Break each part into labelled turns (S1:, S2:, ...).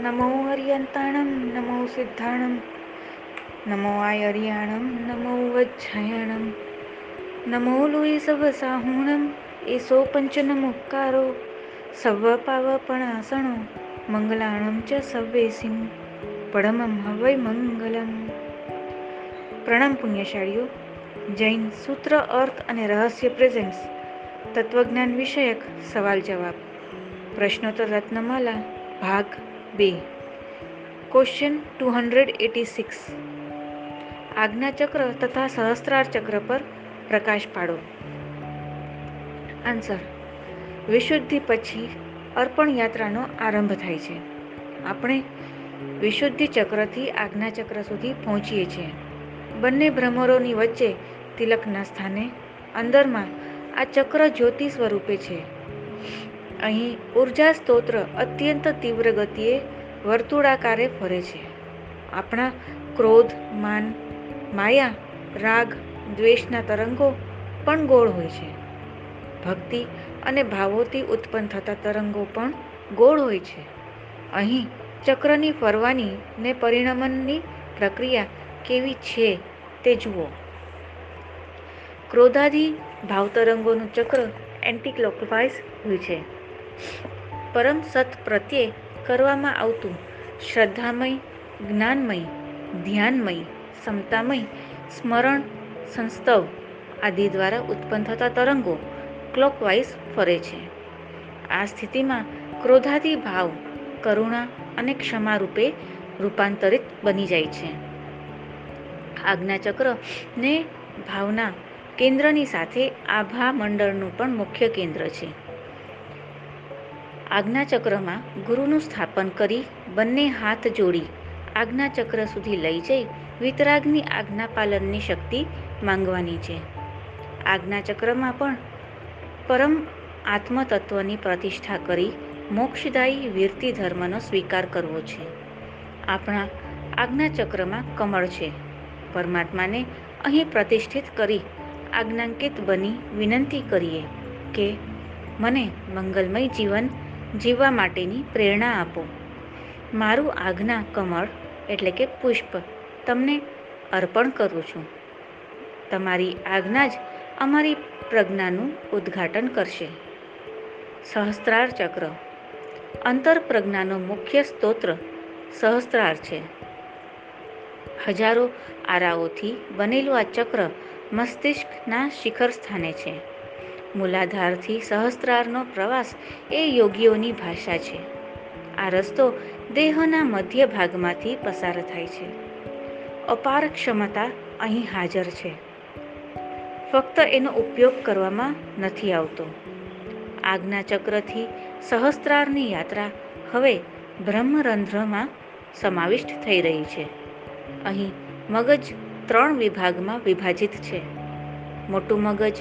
S1: નમો હરિયંતાણમ નમો સિદ્ધાણમ નમો આયર્યાણમ નમો વજ્જયણમ નમો Louis serve સાહુણમ એસો પંચનમુક્કારો serve પાવપણાસણો મંગલાણમ ચ સવ્વેસિમ પડમમ હવૈ મંગલમ પ્રણામ પુણ્યશાળીઓ જૈન સૂત્ર અર્થ અને રહસ્ય પ્રેઝન્ટ્સ તત્વજ્ઞાન વિષયક સવાલ જવાબ પ્રશ્નોત્તર રત્નમાલા ભાગ બે. Question two hundred eighty six આજ્ઞાચક્ર તથા સહસ્ત્રાર ચક્ર પર પ્રકાશ પાડો. આન્સર વિશુદ્ધિ પછી અર્પણ યાત્રાનો આરંભ થાય છે. આપણે વિશુદ્ધિ ચક્રથી આજ્ઞાચક્ર સુધી પહોંચીએ છીએ. બંને ભ્રમરોની વચ્ચે તિલકના સ્થાને અંદરમાં આ ચક્ર જ્યોતિ સ્વરૂપે છે. અહીં ઊર્જા સ્તોત્ર અત્યંત તીવ્ર ગતિએ વર્તુળાકારે ફરે છે. આપણા ક્રોધ, માન, માયા, રાગ, દ્વેષના તરંગો પણ ગોળ હોય છે. ભક્તિ અને ભાવોથી ઉત્પન્ન થતા તરંગો પણ ગોળ હોય છે. અહીં ચક્રની ફરવાની ને પરિણમનની પ્રક્રિયા કેવી છે તે જુઓ. ક્રોધાદી ભાવતરંગોનું ચક્ર એન્ટી ક્લોકવાઇઝ હોય છે. પરમ સત પ્રત્યે કરવામાં આવતું શ્રદ્ધામય, જ્ઞાનમય, ધ્યાનમય સમતામય સ્મરણ, સંસ્તવ આદિ દ્વારા ઉત્પન્ન થતા તરંગો ક્લોકવાઇઝ ફરે છે. આ સ્થિતિમાં ક્રોધાદી ભાવ, કરુણા અને ક્ષમા રૂપે રૂપાંતરિત બની જાય છે. આજ્ઞાચક્ર ને ભાવના કેન્દ્રની સાથે આભા મંડળનું પણ મુખ્ય કેન્દ્ર છે. આજ્ઞાચક્રમાં ગુરુનું સ્થાપન કરી બંને હાથ જોડી આજ્ઞાચક્ર સુધી લઈ જઈ વિતરાગની આજ્ઞા પાલનની શક્તિ માંગવાની છે. આજ્ઞાચક્રમાં પણ પરમ આત્મતત્વની પ્રતિષ્ઠા કરી મોક્ષદાયી વીરતી ધર્મનો સ્વીકાર કરવો છે. આપણા આજ્ઞાચક્રમાં કમળ છે. પરમાત્માને અહીં પ્રતિષ્ઠિત કરી આજ્ઞાંકિત બની વિનંતી કરીએ કે મને મંગલમય જીવન જીવવા માટેની પ્રેરણા આપો. મારું આજ્ઞા કમળ એટલે કે પુષ્પ તમને અર્પણ કરું છું. તમારી આજ્ઞા જ અમારી પ્રજ્ઞાનું ઉદ્ઘાટન કરશે. સહસ્ત્રાર ચક્ર. અંતર પ્રજ્ઞાનો મુખ્ય સ્તોત્ર સહસ્ત્રાર છે. હજારો આરાઓથી બનેલું આ ચક્ર મસ્તિષ્કના શિખર સ્થાને છે. મૂલાધારથી સહસ્ત્રારનો પ્રવાસ એ યોગીઓની ભાષા છે. આ રસ્તો દેહના મધ્ય ભાગમાંથી પસાર થાય છે. અપાર ક્ષમતા અહીં હાજર છે. ફક્ત એનો ઉપયોગ કરવામાં નથી આવતો. આજ્ઞાચક્રથી સહસ્ત્રારની યાત્રા હવે બ્રહ્મરંધ્રમાં સમાવિષ્ટ થઈ રહી છે. અહીં મગજ ત્રણ વિભાગમાં વિભાજિત છે. મોટું મગજ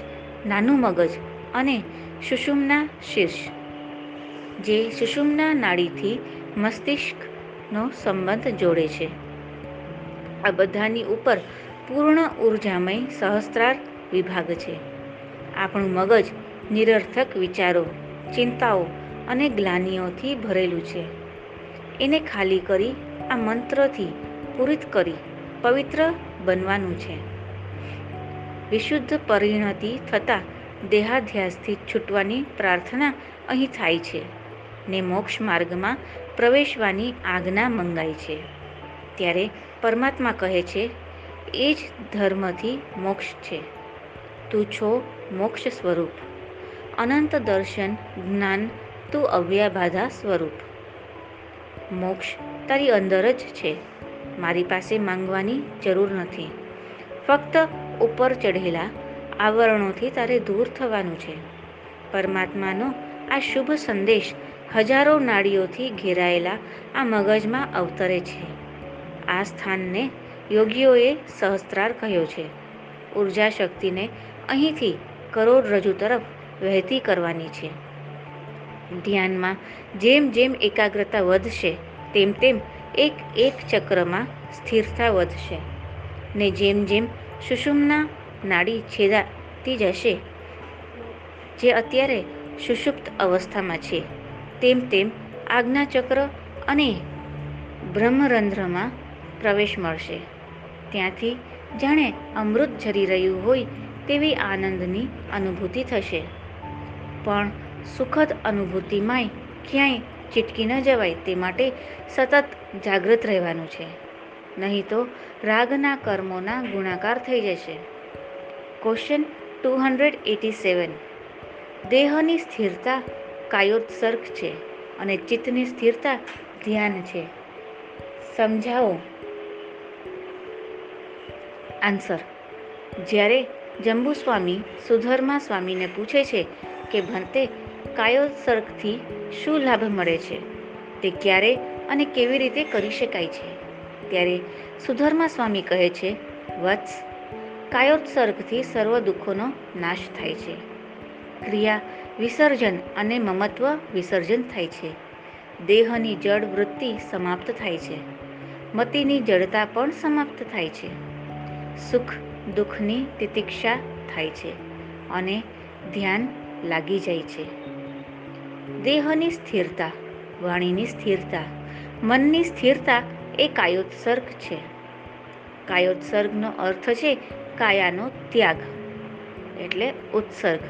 S1: નાનું મગજ અને સુષુમ્ના શીર્ષ, જે સુષુમ્ના નાડીથી મસ્તિષ્કનો સંબંધ જોડે છે. આ બધાની ઉપર પૂર્ણ ઉર્જામય સહસ્ત્રાર વિભાગ છે. આપણું મગજ નિરર્થક વિચારો, ચિંતાઓ અને ગ્લાનીઓથી ભરેલું છે. એને ખાલી કરી આ મંત્રથી પૂરિત કરી પવિત્ર બનવાનું છે. વિશુદ્ધ પરિણતિ થતાં દેહાધ્યાસથી છૂટવાની પ્રાર્થના અહીં થાય છે ને મોક્ષ માર્ગમાં પ્રવેશવાની આજ્ઞા મંગાય છે. ત્યારે પરમાત્મા કહે છે, એ જ ધર્મથી મોક્ષ છે. તું છો મોક્ષ સ્વરૂપ. અનંત દર્શન, જ્ઞાન, તું અવ્યાબાધા સ્વરૂપ. મોક્ષ તારી અંદર જ છે. મારી પાસે માંગવાની જરૂર નથી. ફક્ત ઉપર ચઢેલા આવરણોથી તારે દૂર થવાનું છે. પરમાત્માનો આ શુભ સંદેશ હજારો નાડીઓથી ઘેરાયેલા આ મગજમાં અવતરે છે. આ સ્થાનને યોગીઓએ સહસ્ત્રાર કહ્યો છે. ઊર્જા શક્તિને અહીંથી કરોડરજ્જુ તરફ વહેતી કરવાની છે. ધ્યાનમાં જેમ જેમ એકાગ્રતા વધશે, તેમ તેમ એક એક ચક્રમાં સ્થિરતા વધશે. ને જેમ જેમ સુષુમ્ના નાડી છેદાતી જશે. જે અત્યારે સુષુપ્ત અવસ્થામાં છે. તેમ તેમ આજ્ઞાચક્ર અને બ્રહ્મરંધ્રમાં પ્રવેશ મળશે. ત્યાંથી જાણે અમૃત ઝરી રહ્યું હોય તેવી આનંદની અનુભૂતિ થશે. પણ સુખદ અનુભૂતિમાંય ક્યાંય ચીટકી ન જવાય તે માટે સતત જાગૃત રહેવાનું છે. નહીં તો રાગના કર્મોના ગુણાકાર થઈ જશે. Question two hundred eighty seven દેહની સ્થિરતા કાયોત્સર્ગ છે અને ચિત્તની સ્થિરતા ધ્યાન છે. સમજાવો. આન્સર જ્યારે જંબુ સ્વામી સુધર્મા સ્વામીને પૂછે છે કે ભંતે કાયોત્સર્ગથી શું લાભ મળે છે, તે ક્યારે અને કેવી રીતે કરી શકાય છે? ત્યારે સુધર્મા સ્વામી કહે છે, વત્સ, કાયોત્સર્ગથી સર્વ દુઃખોનો નાશ થાય છે. ક્રિયા, વિસર્જન અને મમત્વ વિસર્જન થાય છે. દેહની જડ વૃત્તિ સમાપ્ત થાય છે. મતિની જડતા પણ સમાપ્ત થાય છે. સુખ, દુઃખની તિતિક્ષા થાય છે અને ધ્યાન લાગી જાય છે. દેહની સ્થિરતા, વાણીની સ્થિરતા, મનની સ્થિરતા એ કાયોત્સર્ગ છે. કાયોત્સર્ગનો અર્થ છે કાયાનો ત્યાગ, એટલે ઉત્સર્ગ.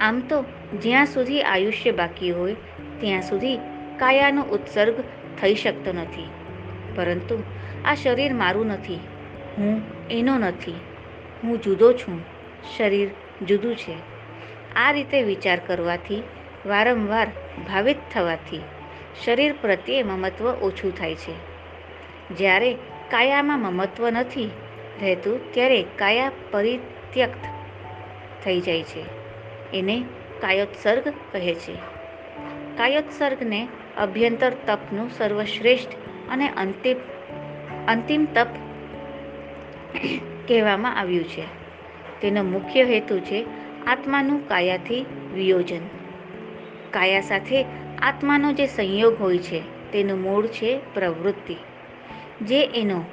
S1: આમ તો જ્યાં સુધી આયુષ્ય બાકી હોય, ત્યાં સુધી કાયાનો ઉત્સર્ગ થઈ શકતો નથી. પરંતુ આ શરીર મારું નથી, હું એનો નથી. હું જુદો છું, શરીર જુદું છે. આ રીતે વિચાર કરવાથી વારંવાર ભાવિત થવાથી શરીર પ્રત્યે મમત્વ ઓછું થાય છે. જ્યારે કાયામાં મમત્વ નથી રહેતું, ત્યારે કાયા પરિત્યક્ત થઈ જાય છે. એને કાયોત્સર્ગ કહે છે. કાયોત્સર્ગને અભ્યંતર તપનું સર્વશ્રેષ્ઠ અને અંતિમ અંતિમ તપ કહેવામાં આવ્યું છે. તેનો મુખ્ય હેતુ છે આત્માનું કાયાથી વિયોજન. કાયા સાથે આત્માનો જે સંયોગ હોય છે, તેનું મૂળ છે પ્રવૃત્તિ. જે એનો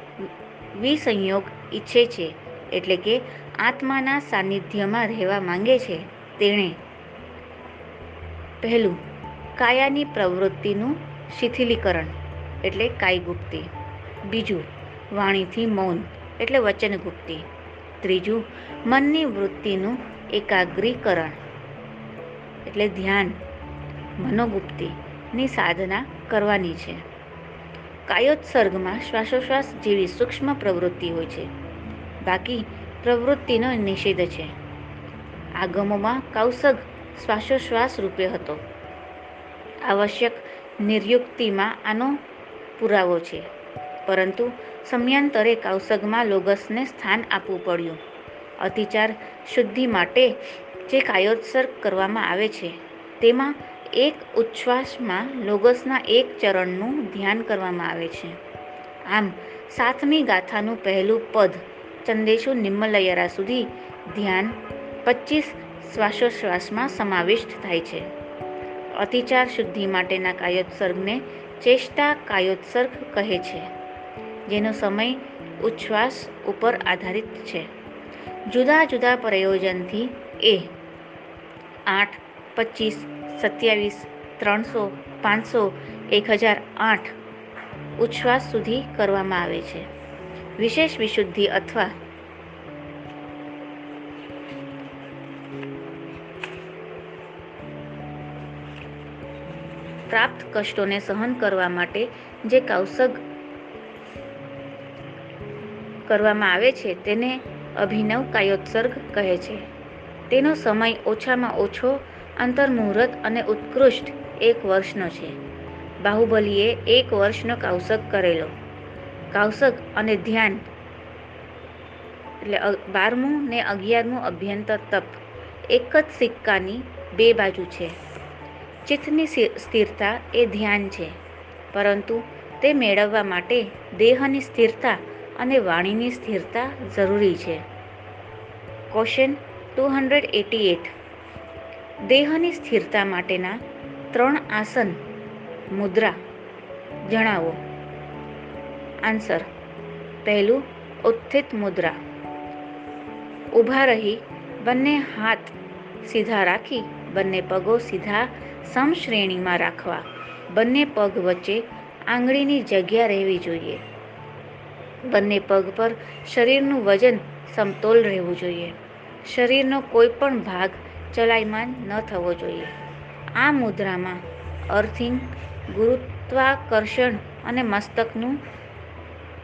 S1: વિસંયોગ ઈચ્છે છે, એટલે કે આત્માના સાનિધ્યમાં રહેવા માંગે છે, તેણે પહેલું કાયાની પ્રવૃત્તિનું શિથિલીકરણ, એટલે કાયગુપ્તિ. બીજું વાણીથી મૌન, એટલે વચનગુપ્તિ. ત્રીજું મનની વૃત્તિનું એકાગ્રીકરણ, એટલે ધ્યાન. મનોગુપ્તિની સાધના કરવાની છે. કાયોત્સર્ગમાં શ્વાસોશ્વાસ જેવી સૂક્ષ્મ પ્રવૃત્તિ હોય છે. બાકી પ્રવૃત્તિનો નિષેધ છે. આગમોમાં કૌસગ શ્વાસોશ્વાસ રૂપે હતો. આવશ્યક નિર્યુક્તિમાં આનો પુરાવો છે. પરંતુ સમયાંતરે કૌસગમાં લોગસને સ્થાન આપવું પડ્યું. અતિચાર શુદ્ધિ માટે જે કાયોત્સર્ગ કરવામાં આવે છે, તેમાં એક ઉચ્છ્વાસમાં લોગસના એક ચરણનું ધ્યાન કરવામાં આવે છે. આમ, સાતમી ગાથાનું પહેલું પદ ચંદેશુ નિમ્મલયરા સુધી ધ્યાન પચીસ શ્વાસોશ્વાસમાં સમાવિષ્ટ થાય છે. અતિચાર શુદ્ધિ માટેના કાયોત્સર્ગને ચેષ્ટા કાયોત્સર્ગ કહે છે, જેનો સમય ઉચ્છ્વાસ ઉપર આધારિત છે. જુદા જુદા પ્રયોજનથી એ આઠ પચીસ સત્યાવીસ, ત્રણસો, પાંચસો, એક હજાર આઠ ઉચ્છ્વાસ સુધી કરવામાં આવે છે. વિશેષ વિશુદ્ધિ અથવા પ્રાપ્ત કષ્ટોને સહન કરવા માટે જે કૌશગ કરવામાં આવે છે તેને અભિનવ કાયોત્સર્ગ કહે છે. તેનો સમય ઓછામાં ઓછો અંતર્મુહૂર્ત અને ઉત્કૃષ્ટ એક વર્ષનો છે. બાહુબલીએ એક વર્ષનો કૌશક કરેલો. કૌશક અને ધ્યાન એટલે બારમું ને અગિયારમું અભ્યંતર તપ એક જ સિક્કાની બે બાજુ છે. ચિત્તની સ્થિરતા એ ધ્યાન છે. પરંતુ તે મેળવવા માટે દેહની સ્થિરતા અને વાણીની સ્થિરતા જરૂરી છે. Question two hundred eighty eight. દેહની સ્થિરતા માટેના ત્રણ આસન મુદ્રા. જણાવો. આન્સર. પહેલું, ઉત્થિત મુદ્રા. ઊભા રહી, બંને હાથ સીધા રાખી, બંને પગો સીધા સમશ્રેણીમાં રાખવા. બંને પગ વચ્ચે આંગળીની જગ્યા રહેવી જોઈએ. બંને પગ પર શરીરનું વજન સમતોલ રહેવું જોઈએ. શરીરનો કોઈ પણ ભાગ ચલાયમાન ન થવો જોઈએ. આ મુદ્રામાં અર્થિંગ ગુરુત્વાકર્ષણ અને મસ્તકનું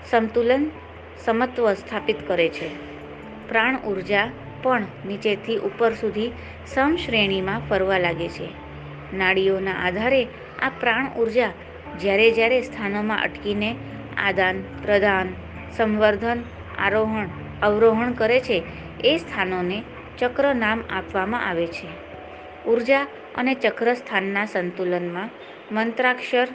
S1: સંતુલન સમત્વ સ્થાપિત કરે છે. પ્રાણ ઊર્જા પણ નીચેથી ઉપર સુધી સમશ્રેણીમાં ફરવા લાગે છે. નાડીઓના આધારે આ પ્રાણ ઊર્જા જ્યારે જ્યારે સ્થાનોમાં અટકીને આદાન, પ્રદાન, સંવર્ધન, આરોહણ, અવરોહણ કરે છે, એ સ્થાનોને ચક્ર નામ આપવામાં આવે છે. ઊર્જા અને ચક્ર સ્થાનના સંતુલનમાં મંત્રાક્ષર,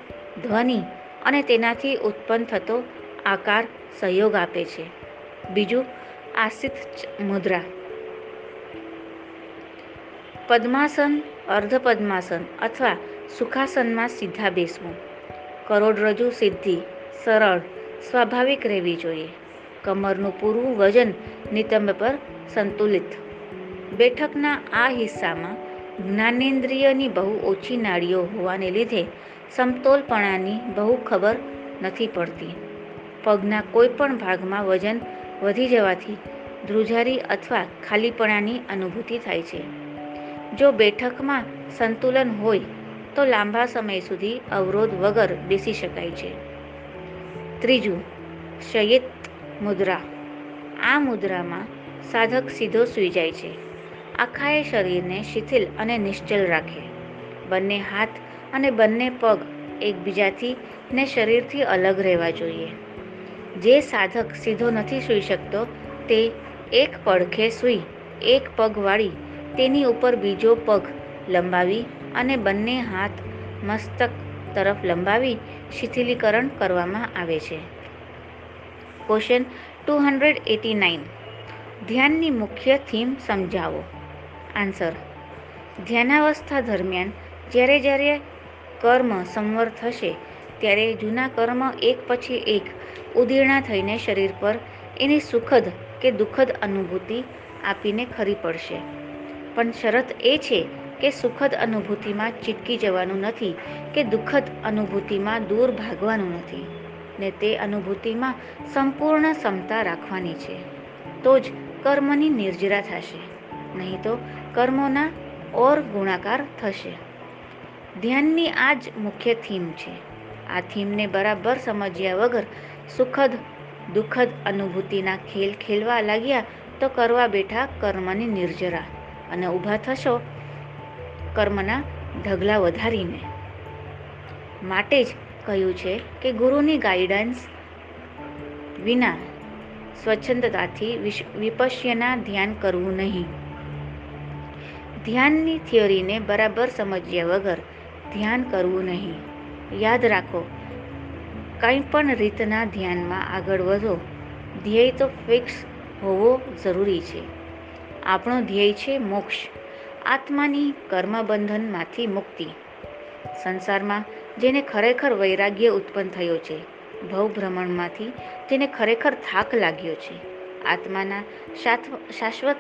S1: ધ્વનિ અને તેનાથી ઉત્પન્ન થતો આકાર સહયોગ આપે છે. બીજું, આસિત મુદ્રા. પદ્માસન અર્ધ પદ્માસન અથવા સુખાસનમાં સીધા બેસવું. કરોડરજ્જુ સિદ્ધિ, સરળ, સ્વાભાવિક રહેવી જોઈએ. કમરનું પૂરું વજન નિતંબ પર સંતુલિત. બેઠકના આ હિસ્સામાં જ્ઞાનેન્દ્રિયની બહુ ઓછી નાડીઓ હોવાને લીધે સમતોલપણાની બહુ ખબર નથી પડતી. પગના કોઈપણ ભાગમાં વજન વધી જવાથી ધ્રુજારી અથવા ખાલીપણાની અનુભૂતિ થાય છે. જો બેઠકમાં સંતુલન હોય, તો લાંબા સમય સુધી અવરોધ વગર બેસી શકાય છે. ત્રીજું, શયિત મુદ્રા. આ મુદ્રામાં સાધક સીધો સૂઈ જાય છે. આખાએ શરીરને શિથિલ અને નિશ્ચલ રાખે. બંને હાથ અને બંને પગ એકબીજાથી ને શરીરથી અલગ રહેવા જોઈએ. જે સાધક સીધો નથી સૂઈ શકતો, તે એક પડખે સૂઈ, એક પગ વાળી, તેની ઉપર બીજો પગ લંબાવી અને બંને હાથ મસ્તક તરફ લંબાવી શિથિલીકરણ કરવામાં આવે છે. Question two hundred eighty nine. ધ્યાનની મુખ્ય થીમ સમજાવો. આન્સર. ધ્યાનાવસ્થા દરમિયાન જ્યારે જ્યારે કર્મ સંવર થશે, ત્યારે જૂના કર્મ એક પછી એક ઉદીર્ણા થઈને શરીર પર એની સુખદ કે દુઃખદ અનુભૂતિ આપીને ખરી પડશે. પણ શરત એ છે કે સુખદ અનુભૂતિમાં ચીટકી જવાનું નથી કે દુઃખદ અનુભૂતિમાં દૂર ભાગવાનું નથી, ને તે અનુભૂતિમાં સંપૂર્ણ ક્ષમતા રાખવાની છે. તો જ કર્મની નિર્જરા થશે. નહીં તો કર્મોના ઓર ગુણાકાર થશે. ધ્યાનની આ જ મુખ્ય થીમ છે. આ થીમને બરાબર સમજ્યા વગર સુખદ, દુઃખદ અનુભૂતિના ખેલ ખેલવા લાગ્યા તો કરવા બેઠા કર્મની નિર્જરા અને ઊભા થશો કર્મના ઢગલા વધારીને. માટે જ કહ્યું છે કે ગુરુની ગાઈડન્સ વિના સ્વચ્છંદતાથી વિપશ્યના ધ્યાન કરવું નહીં. ધ્યાનની થિયરીને બરાબર સમજ્યા વગર ધ્યાન કરવું નહીં. યાદ રાખો કંઈ પણ રીતના ધ્યાનમાં આગળ વધો, ધ્યેય તો ફિક્સ હોવો જરૂરી છે. આપણો ધ્યેય છે મોક્ષ. આત્માની કર્મબંધનમાંથી મુક્તિ. સંસારમાં જેને ખરેખર વૈરાગ્ય ઉત્પન્ન થયો છે, ભવભ્રમણમાંથી જેને ખરેખર થાક લાગ્યો છે, આત્માના શાશ્વત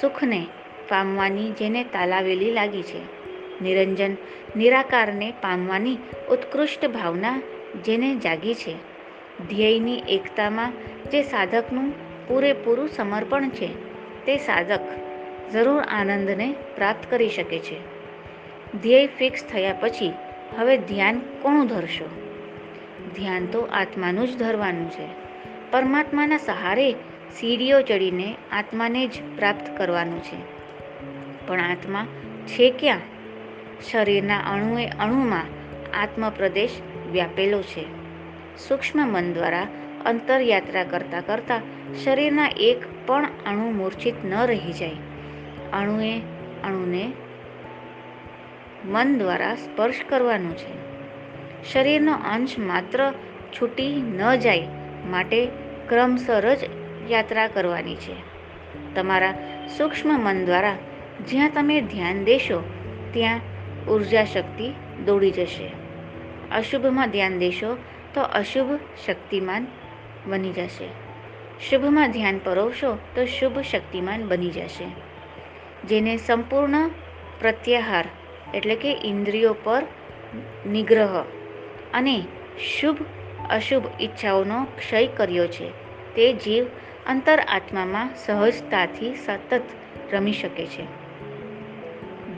S1: સુખને પામવાની જેને તાલાવેલી લાગી છે. નિરંજન નિરાકારને પામવાની ઉત્કૃષ્ટ ભાવના જેને જાગી છે. ધ્યેયની એકતામાં જે સાધકનું પૂરેપૂરું સમર્પણ છે, તે સાધક જરૂર આનંદને પ્રાપ્ત કરી શકે છે. ધ્યેય ફિક્સ થયા પછી હવે ધ્યાન કોણ ધરશો? ધ્યાન તો આત્માનું જ ધરવાનું છે. પરમાત્માના સહારે સીડીઓ ચડીને આત્માને જ પ્રાપ્ત કરવાનું છે. પણ આત્મા છે ક્યાં? શરીરના અણુએ અણુમાં આત્મપ્રદેશ વ્યાપેલો છે. સૂક્ષ્મ મન દ્વારા અંતરયાત્રા કરતાં કરતાં શરીરના એક પણ અણુ મૂર્છિત ન રહી જાય. અણુએ અણુને મન દ્વારા સ્પર્શ કરવાનું છે. શરીરનો અંશ માત્ર છૂટી ન જાય માટે ક્રમસર જ યાત્રા કરવાની છે. તમારા સૂક્ષ્મ મન દ્વારા જ્યાં તમે ધ્યાન દેશો, ત્યાં ઊર્જા શક્તિ દોડી જશે. અશુભમાં ધ્યાન દેશો, તો અશુભ શક્તિમાન બની જશે. શુભમાં ધ્યાન પરોવશો, તો શુભ શક્તિમાન બની જશે. જેને સંપૂર્ણ પ્રત્યાહાર, એટલે કે ઇન્દ્રિયો પર નિગ્રહ અને શુભ, અશુભ ઈચ્છાઓનો ક્ષય કર્યો છે, તે જીવ અંતર આત્મામાં સહજતાથી સતત રમી શકે છે.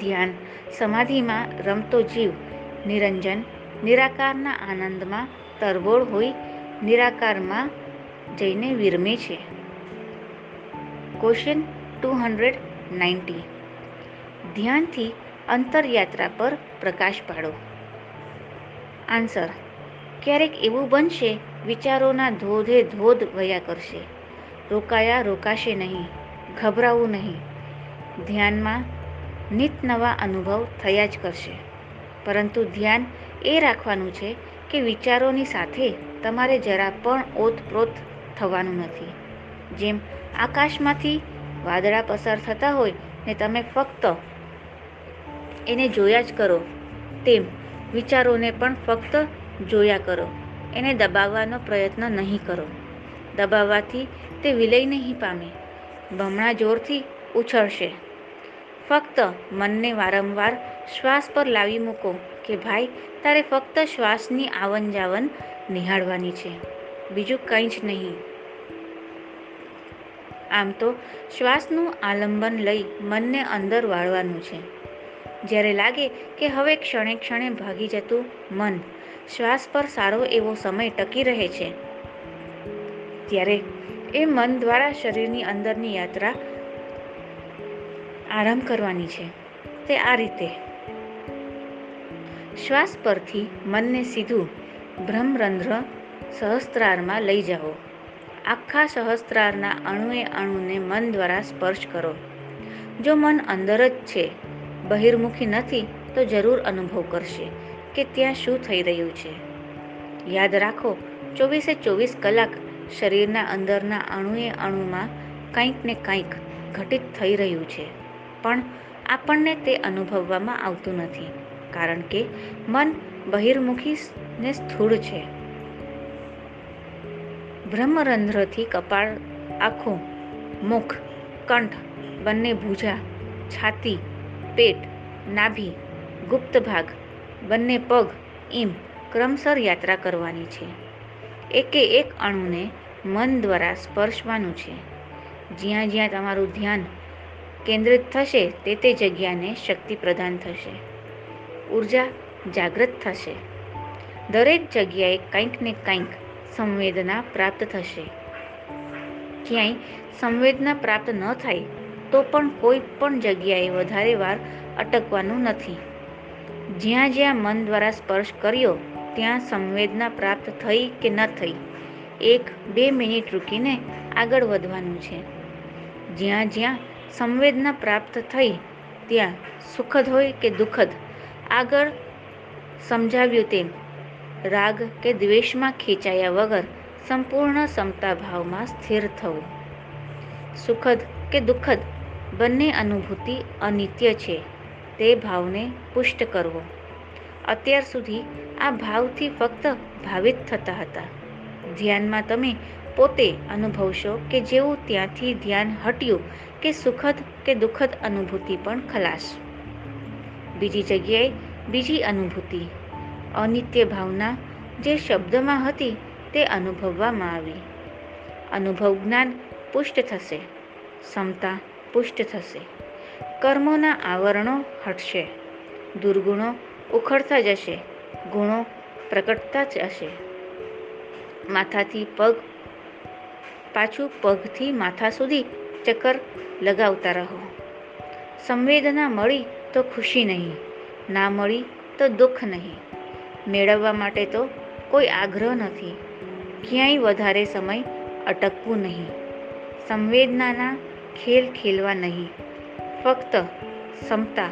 S1: ધ્યાન, સમાધિમાં રમતો જીવ, નિરંજન, નિરાકારના આનંદમાં તરબોળ હોઈ, નિરાકારમાં જઈને વિરમે છે. ક્વેશ્ચન ટુ હંડ્રેડ નાઇન્ટી ધ્યાનથી અંતરયાત્રા પર પ્રકાશ પાડો. આન્સર ક્યારેક એવું બનશે, વિચારોના ધોધે ધોધ વયા કરશે. રોકાયા રોકાશે નહીં, ગભરાવું નહીં. ધ્યાનમાં નિત નવા અનુભવ થયા જ કરશે. પરંતુ ધ્યાન એ રાખવાનું છે કે વિચારોની સાથે તમારે જરા પણ ઓતપ્રોત થવાનું નથી. જેમ આકાશમાંથી વાદળા પસાર થતા હોય ને તમે ફક્ત એને જોયા જ કરો, તેમ વિચારોને પણ ફક્ત જોયા કરો. એને દબાવવાનો પ્રયત્ન નહીં કરો. દબાવવાથી તે વિલય નહીં પામે. બમણા જોરથી ઉછળશે. ફક્ત મનને વારંવાર શ્વાસ પર લાવી મૂકો કે ભાઈ, તારે ફક્ત શ્વાસની આવન જાવન નિહાળવાની છે. બીજું કંઈ જ નહીં. આમ તો શ્વાસનું આલંબન લઈ મનને અંદર વાળવાનું છે. જ્યારે લાગે કે હવે ક્ષણે ક્ષણે ભાગી જતું મન શ્વાસ પર સારો એવો સમય ટકી રહે છે. ત્યારે એ મન દ્વારા શરીરની અંદરની યાત્રા આરંભ કરવાની છે. તે આ રીતે. શ્વાસ પરથી મનને સીધું બ્રહ્મરંધ્ર સહસ્ત્રારમાં લઈ જાઓ. આખા સહસ્ત્રારના અણુએ અણુને મન દ્વારા સ્પર્શ કરો. જો મન અંદર જ છે, બહિર્મુખી નથી, તો જરૂર અનુભવ કરશે કે ત્યાં શું થઈ રહ્યું છે. યાદ રાખો, ચોવીસે ચોવીસ કલાક શરીરના અંદરના અણુએ અણુમાં કંઈક ને કંઈક ઘટિત થઈ રહ્યું છે. પણ આપણને તે અનુભવવામાં આવતું નથી, કારણ કે મન બહિર્મુખી ને સ્થૂળ છે. બ્રહ્મરંધ્રથી કપાળ, આખું મુખ, કંઠ, બંને ભૂજા, છાતી, પેટ, નાભી, ગુપ્ત ભાગ, બંને પગ એમ ક્રમસર યાત્રા કરવાની છે. એકે એક અણુને મન દ્વારા સ્પર્શવાનું છે. જ્યાં જ્યાં તમારું ધ્યાન કેન્દ્રિત થશે તે તે જગ્યાને શક્તિ પ્રદાન થશે. ઊર્જા જાગૃત થશે. દરેક જગ્યાએ કંઈક ને કંઈક સંવેદના પ્રાપ્ત થશે. ક્યાંય સંવેદના પ્રાપ્ત ન થાય, તો પણ કોઈ પણ જગ્યાએ વધારે વાર અટકવાનું નથી. જ્યાં જ્યાં મન દ્વારા સ્પર્શ કર્યો, ત્યાં સંવેદના પ્રાપ્ત થઈ કે ન થઈ, એક બે મિનિટ રૂકીને આગળ વધવાનું છે. જ્યાં જ્યાં સંવેદના પ્રાપ્ત થઈ, ત્યાં સુખદ હોય કે દુઃખદ, આગળ સમજાવ્યું તેમ, રાગ કે દ્વેષમાં ખેંચાયા વગર સંપૂર્ણ સમતા ભાવમાં સ્થિર થવું. સુખદ કે દુઃખદ, બંને અનુભૂતિ અનિત્ય છે, તે ભાવને પુષ્ટ કરવો. અત્યાર સુધી આ ભાવથી ફક્ત ભાવિત થતા હતા. ધ્યાનમાં તમે પોતે અનુભવશો કે જેવું ત્યાંથી ધ્યાન હટ્યું કે સુખદ કે દુઃખદ અનુભૂતિ પણ ખલાસ. બીજી જગ્યાએ બીજી અનુભૂતિ, અનિત્ય ભાવના જે શબ્દમાં હતી તે અનુભવવામાં આવી. અનુભવ જ્ઞાન પુષ્ટ થશે, ક્ષમતા પુષ્ટ થશે, કર્મોના આવરણો હટશે, દુર્ગુણો ઉખડતા જશે, ગુણો પ્રકટતા જશે. માથાથી પગ, પાછું પગથી માથા સુધી ચક્કર લગાવતા રહો. સંવેદના મળી તો ખુશી નહીં, ના મળી તો દુઃખ નહીં. મેળવવા માટે તો કોઈ આગ્રહ નથી. ક્યાંય વધારે સમય અટકવું નહીં. સંવેદનાના ખેલ ખેલવા નહીં. ફક્ત સમતા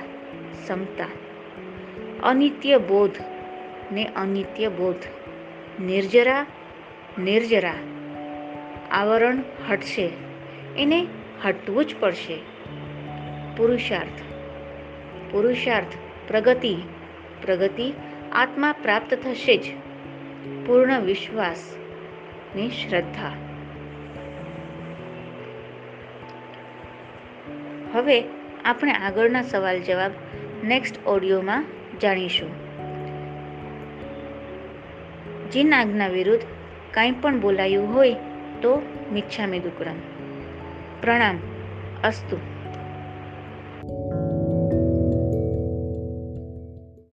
S1: સમતા. અનિત્ય બોધ ને અનિત્ય બોધ. નિર્જરા નિર્જરા. આવરણ હટશે. એને હટવું જ પડશે. પુરુષાર્થ. પુરુષાર્થ, પ્રગતિ. પ્રગતિ આત્મા પ્રાપ્ત થશે જ. પૂર્ણ વિશ્વાસ શ્રદ્ધા. હવે આપણે આગળના સવાલ જવાબ નેક્સ્ટ ઓડિયોમાં જાણીશું. જીન આજ્ઞા વિરુદ્ધ કાંઈ પણ બોલાયું હોય તો મિચ્છામી દુક્કડમ પ્રણામ. અસ્તુ.